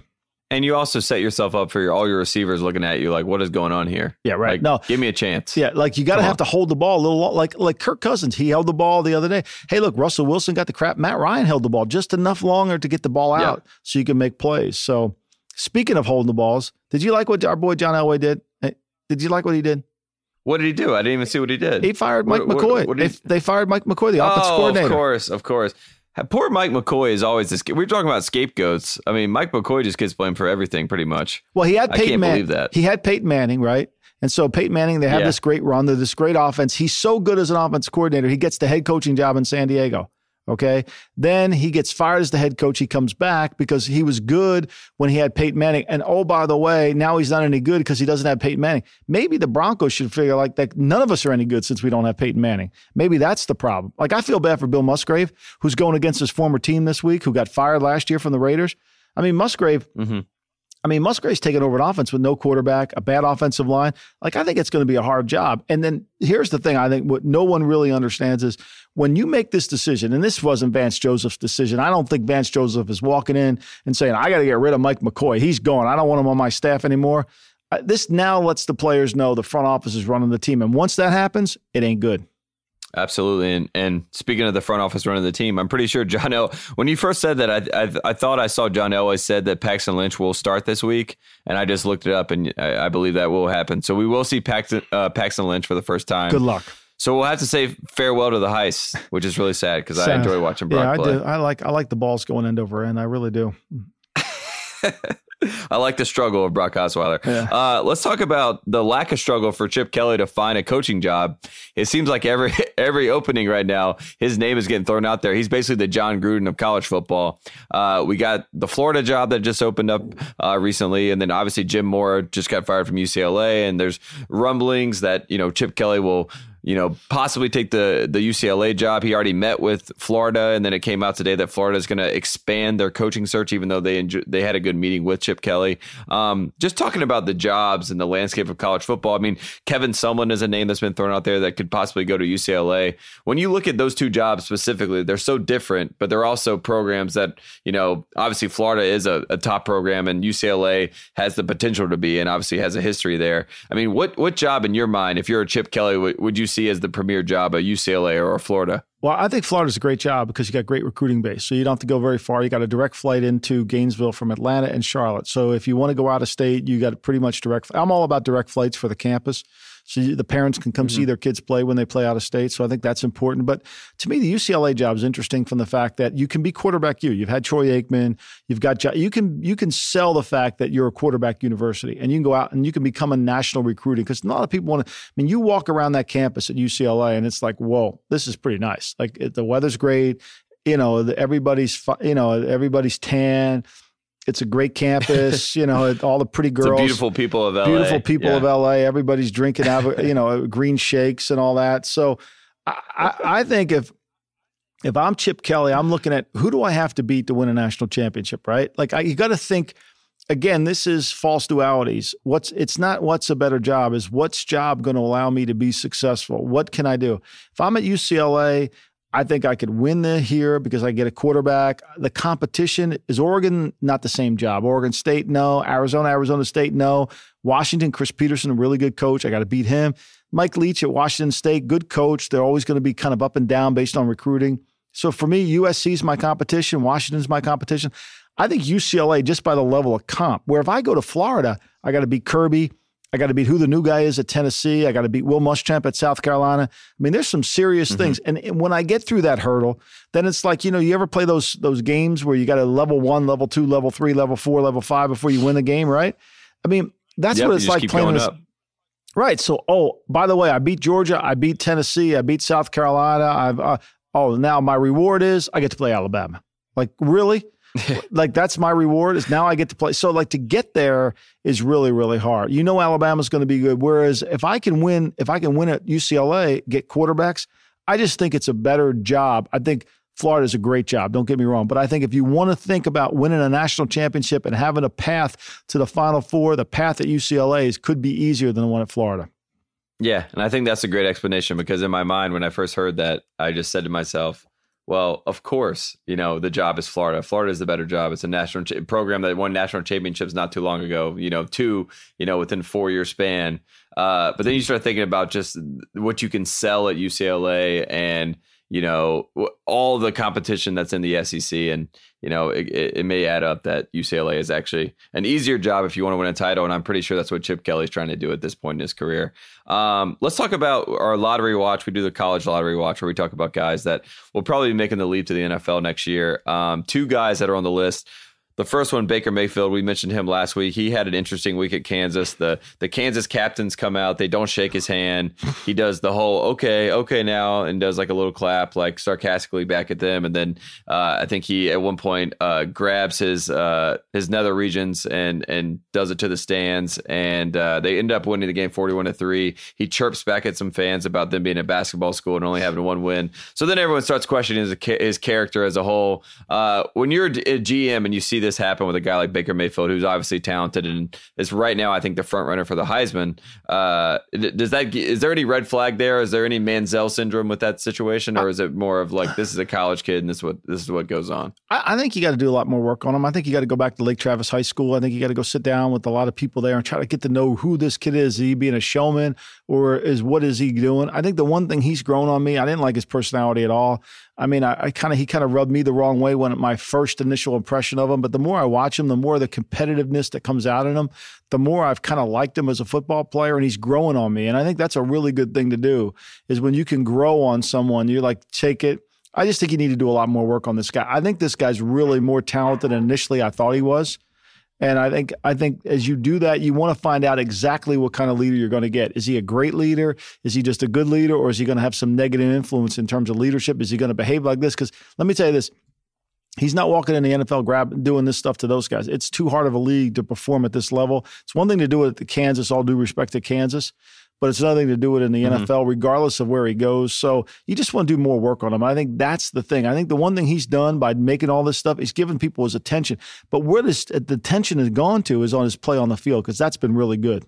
And you also set yourself up for your, all your receivers looking at you like, what is going on here? Yeah, right. Like, no, give me a chance. Yeah, like you got to have to hold the ball a little. Like like Kirk Cousins, he held the ball the other day. Hey, look, Russell Wilson got the crap. Matt Ryan held the ball just enough longer to get the ball out so you can make plays. So speaking of holding the balls, did you like what our boy John Elway did? Did you like what he did? What did he do? I didn't even see what he did. He fired Mike what, McCoy. What, what they, they, fired Mike McCoy, the offensive oh, coordinator. Of course, of course. Poor Mike McCoy is always this. We're talking about scapegoats. I mean, Mike McCoy just gets blamed for everything, pretty much. Well, he had Peyton Manning. I can't Man- believe that. He had Peyton Manning, right? And so Peyton Manning, they have yeah. this great run. They're this great offense. He's so good as an offense coordinator. He gets the head coaching job in San Diego. Okay. Then he gets fired as the head coach. He comes back because he was good when he had Peyton Manning. And oh, by the way, now he's not any good because he doesn't have Peyton Manning. Maybe the Broncos should figure like that none of us are any good since we don't have Peyton Manning. Maybe that's the problem. Like I feel bad for Bill Musgrave, who's going against his former team this week, who got fired last year from the Raiders. I mean, Musgrave, mm-hmm. I mean, Musgrave's taking over an offense with no quarterback, a bad offensive line. Like, I think it's going to be a hard job. And then here's the thing I think what no one really understands is when you make this decision, and this wasn't Vance Joseph's decision, I don't think Vance Joseph is walking in and saying, I got to get rid of Mike McCoy. He's gone. I don't want him on my staff anymore. Uh, this now lets the players know the front office is running the team. And once that happens, it ain't good. Absolutely, and and speaking of the front office running the team, I'm pretty sure John El. When you first said that, I, I I, thought I saw John Elway said that Paxton Lynch will start this week, and I just looked it up, and I, I believe that will happen. So we will see Paxton uh, Paxton Lynch for the first time. Good luck. So we'll have to say farewell to the heist, which is really sad because I enjoy watching Brock yeah, play. I do. I like I like the balls going end over end. I really do. I like the struggle of Brock Osweiler. Yeah. Uh, let's talk about the lack of struggle for Chip Kelly to find a coaching job. It seems like every every opening right now, his name is getting thrown out there. He's basically the Jon Gruden of college football. Uh, we got the Florida job that just opened up uh, recently, and then obviously Jim Mora just got fired from UCLA, and there's rumblings that you know Chip Kelly will you know, possibly take the the UCLA job. He already met with Florida, and then it came out today that Florida is going to expand their coaching search, even though they they had a good meeting with Chip Kelly. Um, just talking about the jobs and the landscape of college football. I mean, Kevin Sumlin is a name that's been thrown out there that could possibly go to UCLA. When you look at those two jobs specifically, they're so different, but they're also programs that you know, obviously Florida is a, a top program, and UCLA has the potential to be, and obviously has a history there. I mean, what what job in your mind, if you're a Chip Kelly, would, would you see as the premier job at UCLA or Florida? Well, I think Florida's a great job because you got great recruiting base. So you don't have to go very far. You got a direct flight into Gainesville from Atlanta and Charlotte. So if you want to go out of state, you got pretty much direct. I'm all about direct flights for the campus so the parents can come mm-hmm. see their kids play when they play out of state. So I think that's important. But to me, the UCLA job is interesting from the fact that you can be quarterback you. You've had Troy Aikman. You've got you can you can sell the fact that you're a quarterback university, and you can go out and you can become a national recruiting because a lot of people want to. I mean, you walk around that campus at UCLA, and it's like, whoa, this is pretty nice. Like it, the weather's great. You know, everybody's you know everybody's tan it's a great campus. you know, all the pretty girls, beautiful people of LA, beautiful people yeah. of LA. Everybody's drinking you know, green shakes and all that. So, I, I think if if I'm Chip Kelly, I'm looking at who do I have to beat to win a national championship, right? Like I, you got to think. Again, this is false dualities. What's it's not what's a better job is what's job going to allow me to be successful. What can I do? If I'm at UCLA, I think I could win the here because I get a quarterback. The competition is Oregon, not the same job. Oregon State, no. Arizona, Arizona State, no. Washington, Chris Petersen, a really good coach. I got to beat him. Mike Leach at Washington State, good coach. They're always going to be kind of up and down based on recruiting. So for me, USC is my competition. Washington's my competition. I think UCLA just by the level of comp. Where if I go to Florida, I got to beat Kirby. I got to beat who the new guy is at Tennessee. I got to beat Will Muschamp at South Carolina. I mean, there's some serious mm-hmm. things. And, and, when I get through that hurdle, then it's like you know, you ever play those those games where you got a level one, level two, level three, level four, level five before you win the game, right? I mean, that's yep, what it's like playing this. Up. Right. So, oh, by the way, I beat Georgia. I beat Tennessee. I beat South Carolina. I've uh, oh, now my reward is I get to play Alabama. Like, really? like that's my reward is now I get to play. So like to get there is really really hard. You know Alabama's going to be good. Whereas if I can win, if I can win at UCLA, get quarterbacks, I just think it's a better job. I think Florida's a great job. Don't get me wrong, but I think if you want to think about winning a national championship and having a path to the Final Four, the path at UCLA is, could be easier than the one at Florida. Yeah, and I think that's a great explanation because in my mind, when I first heard that, I just said to myself, well, of course, you know, the job is Florida. Florida is the better job. It's a national ch- program that won national championships not too long ago, you know, two, you know, within four year span. Uh, but then you start thinking about just what you can sell at UCLA and, you know, all the competition that's in the SEC. And, you know, it, it, may add up that UCLA is actually an easier job if you want to win a title. And I'm pretty sure that's what Chip Kelly's trying to do at this point in his career. Um, let's talk about our lottery watch. We do the college lottery watch where we talk about guys that will probably be making the leap to the NFL next year. Um, two guys that are on the list the first one, Baker Mayfield, we mentioned him last week. He had an interesting week at Kansas. The the Kansas captains come out, they don't shake his hand. He does the whole okay, okay now, and does like a little clap, like sarcastically back at them. And then uh, I think he at one point uh, grabs his uh, his nether regions and and does it to the stands. And uh, they end up winning the game forty one to three. He chirps back at some fans about them being a basketball school and only having one win. So then everyone starts questioning his, his character as a whole. Uh, when you're a GM and you see this happen with a guy like Baker Mayfield, who's obviously talented and is right now, I think, the front runner for the Heisman. Uh, does that is there any red flag there? Is there any Manziel syndrome with that situation, or is it more of like this is a college kid and this is what this is what goes on? I, I think you got to do a lot more work on him. I think you got to go back to Lake Travis High School. I think you got to go sit down with a lot of people there and try to get to know who this kid is. Is he being a showman or is what is he doing? I think the one thing he's grown on me. I didn't like his personality at all. I mean, I, I kind of he kind of rubbed me the wrong way when my first initial impression of him. But the more I watch him, the more the competitiveness that comes out in him, the more I've kind of liked him as a football player, and he's growing on me. And I think that's a really good thing to do. Is when you can grow on someone, you're like take it. I just think you need to do a lot more work on this guy. I think this guy's really more talented than initially I thought he was. And I think I think as you do that, you want to find out exactly what kind of leader you're going to get. Is he a great leader? Is he just a good leader, or is he going to have some negative influence in terms of leadership? Is he going to behave like this? Because let me tell you this: He's not walking in the NFL grab doing this stuff to those guys. It's too hard of a league to perform at this level. It's one thing to do it at Kansas, all due respect to Kansas, but it's another thing to do it in the mm-hmm. NFL, regardless of where he goes. So you just want to do more work on him. I think that's the thing. I think the one thing he's done by making all this stuff, he's given people his attention. But where this the attention has gone to is on his play on the field because that's been really good.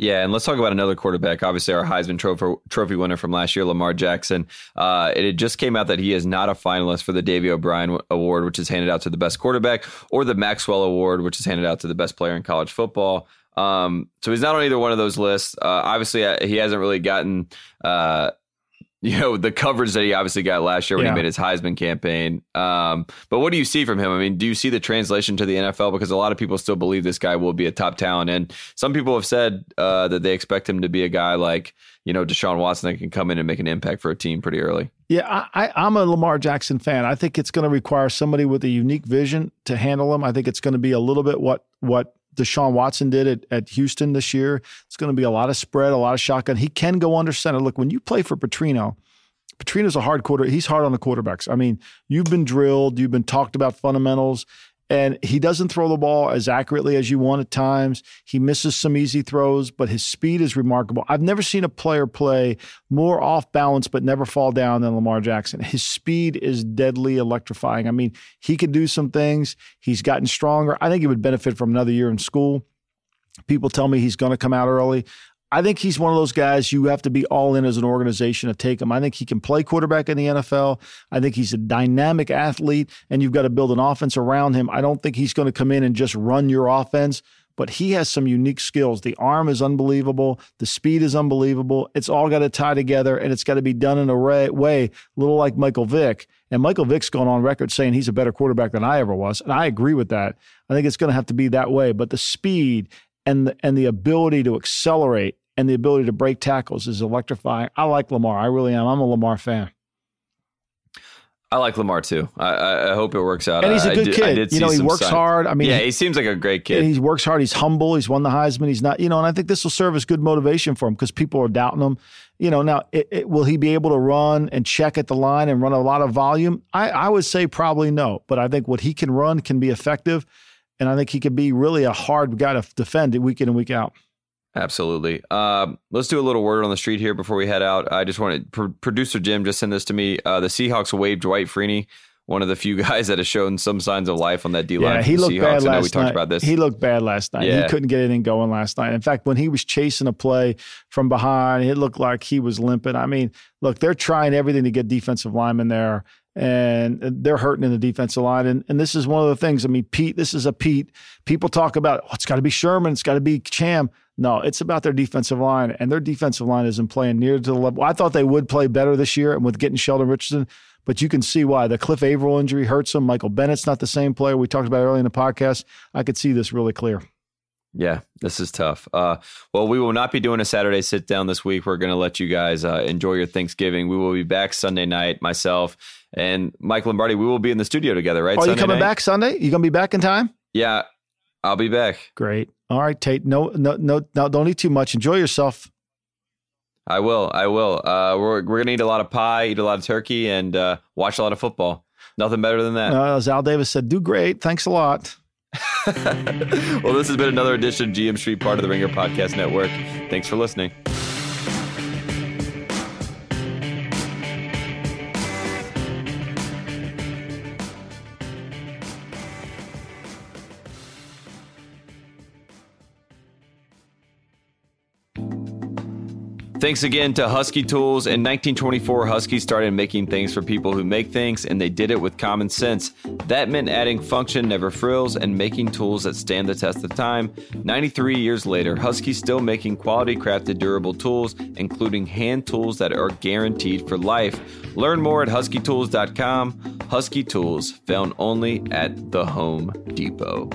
Yeah, and let's talk about another quarterback. Obviously, our Heisman Trophy, trophy winner from last year, Lamar Jackson. Uh, it just came out that he is not a finalist for the Davey O'Brien Award, which is handed out to the best quarterback, or the Maxwell Award, which is handed out to the best player in college football. Um, so he's not on either one of those lists. Uh, obviously, uh, he hasn't really gotten, uh, you know, the coverage that he obviously got last year when yeah. he made his Heisman campaign. Um, but what do you see from him? I mean, do you see the translation to the NFL? Because a lot of people still believe this guy will be a top talent, and some people have said uh, that they expect him to be a guy like you know Deshaun Watson that can come in and make an impact for a team pretty early. Yeah, I, I'm a Lamar Jackson fan. I think it's going to require somebody with a unique vision to handle him. I think it's going to be a little bit what what Deshaun Watson did at, at Houston this year. It's going to be a lot of spread, a lot of shotgun. He can go under center. Look, when you play for Petrino, Petrino's a hard quarter. He's hard on the quarterbacks. I mean, you've been drilled, you've been talked about fundamentals. And he doesn't throw the ball as accurately as you want at times. He misses some easy throws, but his speed is remarkable. I've never seen a player play more off balance but never fall down than Lamar Jackson. His speed is deadly electrifying. I mean, he can do some things. He's gotten stronger. I think he would benefit from another year in school. People tell me he's going to come out early. I think he's one of those guys you have to be all in as an organization to take him. I think he can play quarterback in the NFL. I think he's a dynamic athlete, and you've got to build an offense around him. I don't think he's going to come in and just run your offense, but he has some unique skills. The arm is unbelievable, the speed is unbelievable. It's all got to tie together, and it's got to be done in a way, a little like Michael Vick. And Michael Vick's gone on record saying he's a better quarterback than I ever was, and I agree with that. I think it's going to have to be that way. But the speed and the, and the ability to accelerate and the ability to break tackles is electrifying. I like Lamar. I really am. I'm a Lamar fan. I like Lamar too. I, I hope it works out. And he's a good I, kid. I you know, he works hard. I mean, yeah, he seems like a great kid. He works hard. He's humble. He's won the Heisman. He's not, you know, and I think this will serve as good motivation for him because people are doubting him. You know, now it, it, will he be able to run and check at the line and run a lot of volume? I, I would say probably no, but I think what he can run can be effective, and I think he can be really a hard guy to defend week in and week out. Absolutely. Um, let's do a little word on the street here before we head out. I just wanted pr- producer Jim just send this to me. Uh, the Seahawks waived Dwight Freeney, one of the few guys that has shown some signs of life on that D line. Yeah, he looked Seahawks. bad last we talked night. about this. He looked bad last night. Yeah. He couldn't get anything going last night. In fact, when he was chasing a play from behind, it looked like he was limping. I mean, look, they're trying everything to get defensive linemen there and they're hurting in the defensive line. And, and this is one of the things. I mean, Pete, this is a Pete. People talk about, oh, it's got to be Sherman, it's got to be Cham. No, it's about their defensive line, and their defensive line isn't playing near to the level. I thought they would play better this year, and with getting Sheldon Richardson, but you can see why. The Cliff Avril injury hurts them. Michael Bennett's not the same player we talked about earlier in the podcast. I could see this really clear. Yeah, this is tough. Uh, well, we will not be doing a Saturday sit down this week. We're going to let you guys uh, enjoy your Thanksgiving. We will be back Sunday night, myself and Mike Lombardi. We will be in the studio together, right? Are Sunday you coming night? back Sunday? You going to be back in time? Yeah, I'll be back. Great. All right, Tate. No, no, no, no. Don't eat too much. Enjoy yourself. I will. I will. Uh, we're we're gonna eat a lot of pie, eat a lot of turkey, and uh, watch a lot of football. Nothing better than that. Uh, as Al Davis said, do great. Thanks a lot. well, this has been another edition of GM Street, part of the Ringer Podcast Network. Thanks for listening. Thanks again to Husky Tools. In 1924, Husky started making things for people who make things, and they did it with common sense. That meant adding function, never frills, and making tools that stand the test of time. 93 years later, Husky's still making quality crafted durable tools, including hand tools that are guaranteed for life. Learn more at huskytools.com. Husky Tools, found only at the Home Depot.